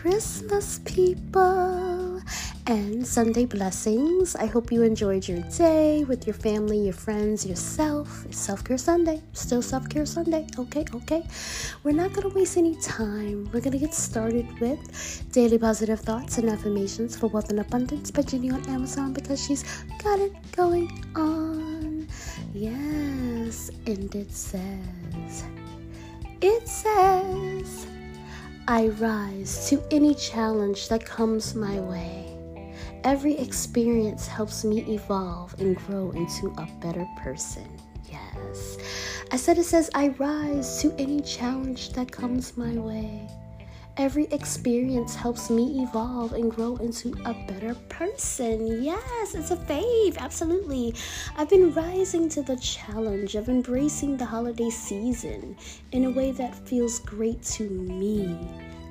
Christmas, people, and Sunday blessings. I hope you enjoyed your day with your family, your friends, yourself. It's Self Care Sunday. Still Self Care Sunday. Okay, okay. We're not going to waste any time. We're going to get started with Daily Positive Thoughts and Affirmations for Wealth and Abundance by Jenny on Amazon because she's got it going on. Yes, and it says, it says, I rise to any challenge that comes my way. Every experience helps me evolve and grow into a better person. Yes. I said it says, I rise to any challenge that comes my way. Every experience helps me evolve and grow into a better person. Yes, it's a fave, absolutely. I've been rising to the challenge of embracing the holiday season in a way that feels great to me.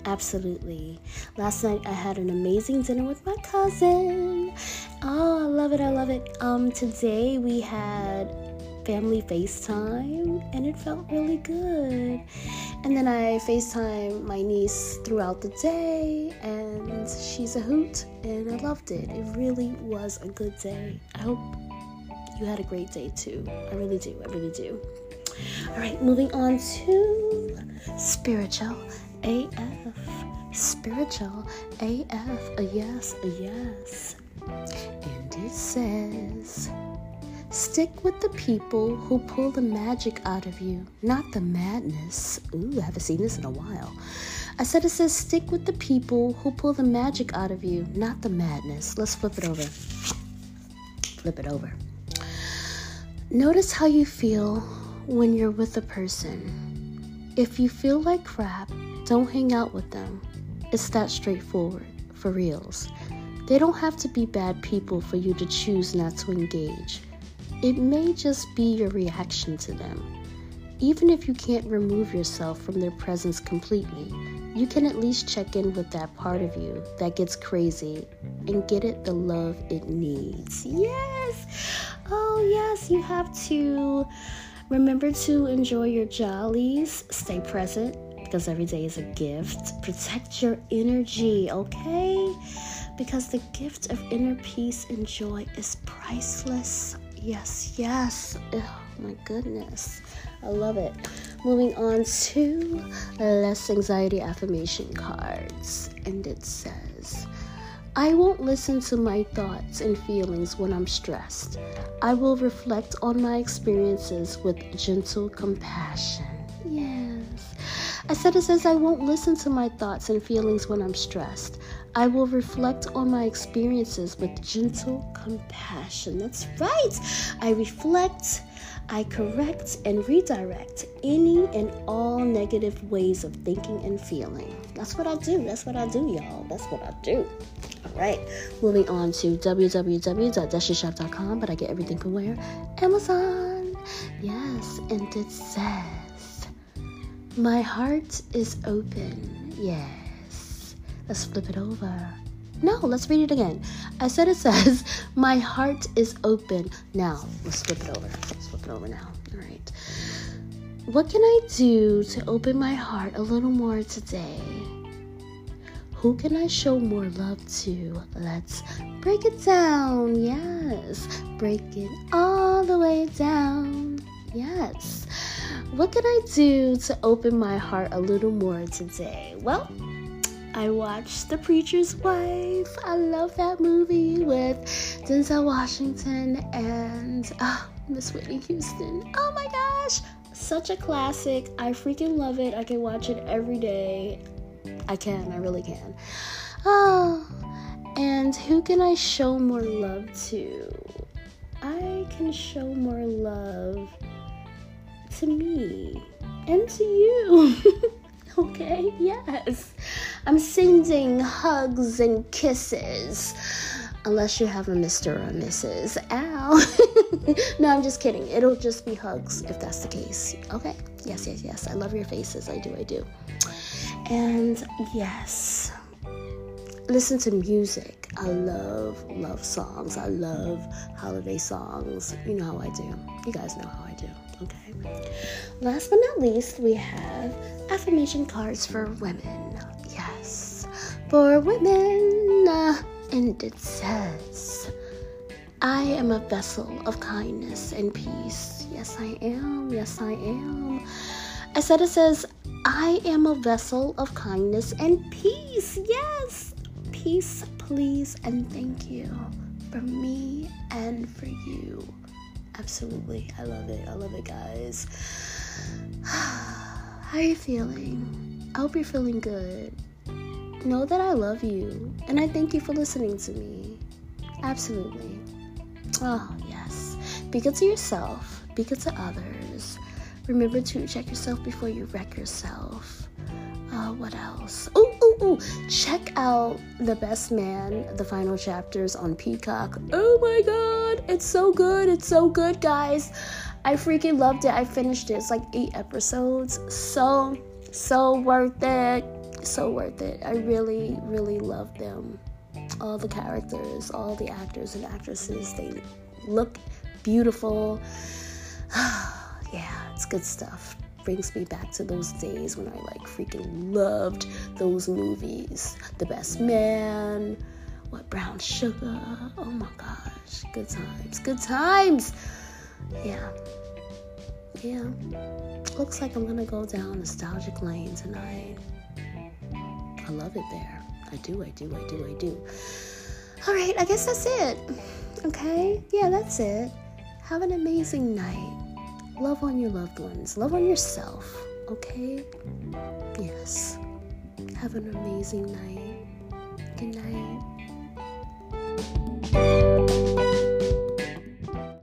Absolutely. Last night I had an amazing dinner with my cousin. Oh, I love it. I love it. Um today we had family FaceTime and it felt really good. And then I FaceTime my niece throughout the day and she's a hoot and I loved it. It really was a good day. I hope you had a great day too. I really do. I really do. All right, moving on to spiritual AF. Spiritual AF. A yes, a yes. And it says, Stick with the people who pull the magic out of you, not the madness. Ooh, I haven't seen this in a while. I said it says stick with the people who pull the magic out of you, not the madness. Let's flip it over. Flip it over. Notice how you feel when you're with a person. If you feel like crap, don't hang out with them. It's that straightforward, for reals. They don't have to be bad people for you to choose not to engage. It may just be your reaction to them. Even if you can't remove yourself from their presence completely, you can at least check in with that part of you that gets crazy and get it the love it needs. Yes! Oh, yes, you have to remember to enjoy your jollies, stay present because every day is a gift. Protect your energy, okay? Because the gift of inner peace and joy is priceless. Yes, yes. Oh my goodness. I love it. Moving on to less anxiety affirmation cards. And it says, I won't listen to my thoughts and feelings when I'm stressed. I will reflect on my experiences with gentle compassion. Yes. I said it says I won't listen to my thoughts and feelings when I'm stressed. I will reflect on my experiences with gentle compassion. That's right. I reflect, I correct, and redirect any and all negative ways of thinking and feeling. That's what I do. That's what I do, y'all. That's what I do. All right. Moving on to www.deshishop.com, but I get everything from where? Amazon. Yes, and it says, My heart is open. Yeah. Let's flip it over. No, let's read it again. I said it says, My heart is open. Now, let's flip it over. Let's flip it over now. All right. What can I do to open my heart a little more today? Who can I show more love to? Let's break it down. Yes. Break it all the way down. Yes. What can I do to open my heart a little more today? Well, I watched The Preacher's Wife. I love that movie with Denzel Washington and uh, Miss Whitney Houston. Oh my gosh, such a classic. I freaking love it. I can watch it every day. I can, I really can. Oh, and who can I show more love to? I can show more love to me and to you. okay, yes. I'm sending hugs and kisses. Unless you have a Mr. or a Mrs. Ow. no, I'm just kidding. It'll just be hugs if that's the case. Okay? Yes, yes, yes. I love your faces. I do, I do. And yes, listen to music. I love love songs. I love holiday songs. You know how I do. You guys know how I do. Okay. Last but not least, we have affirmation cards for women. For women. Uh, and it says, I am a vessel of kindness and peace. Yes, I am. Yes, I am. I said it says, I am a vessel of kindness and peace. Yes, peace, please, and thank you for me and for you. Absolutely. I love it. I love it, guys. How are you feeling? I hope you're feeling good. Know that I love you and I thank you for listening to me. Absolutely. Oh, yes. Be good to yourself, be good to others. Remember to check yourself before you wreck yourself. Uh, what else? Oh, oh, oh! Check out The Best Man, the final chapters on Peacock. Oh my god! It's so good! It's so good, guys! I freaking loved it. I finished it. It's like eight episodes. So, so worth it. So worth it. I really, really love them. All the characters, all the actors and actresses, they look beautiful. yeah, it's good stuff brings me back to those days when I like freaking loved those movies. The Best Man, what Brown Sugar. Oh my gosh, good times, good times. Yeah, yeah. Looks like I'm gonna go down nostalgic lane tonight. I love it there. I do, I do, I do, I do. All right, I guess that's it. Okay, yeah, that's it. Have an amazing night love on your loved ones, love on yourself, okay? Yes. Have an amazing night. Good night.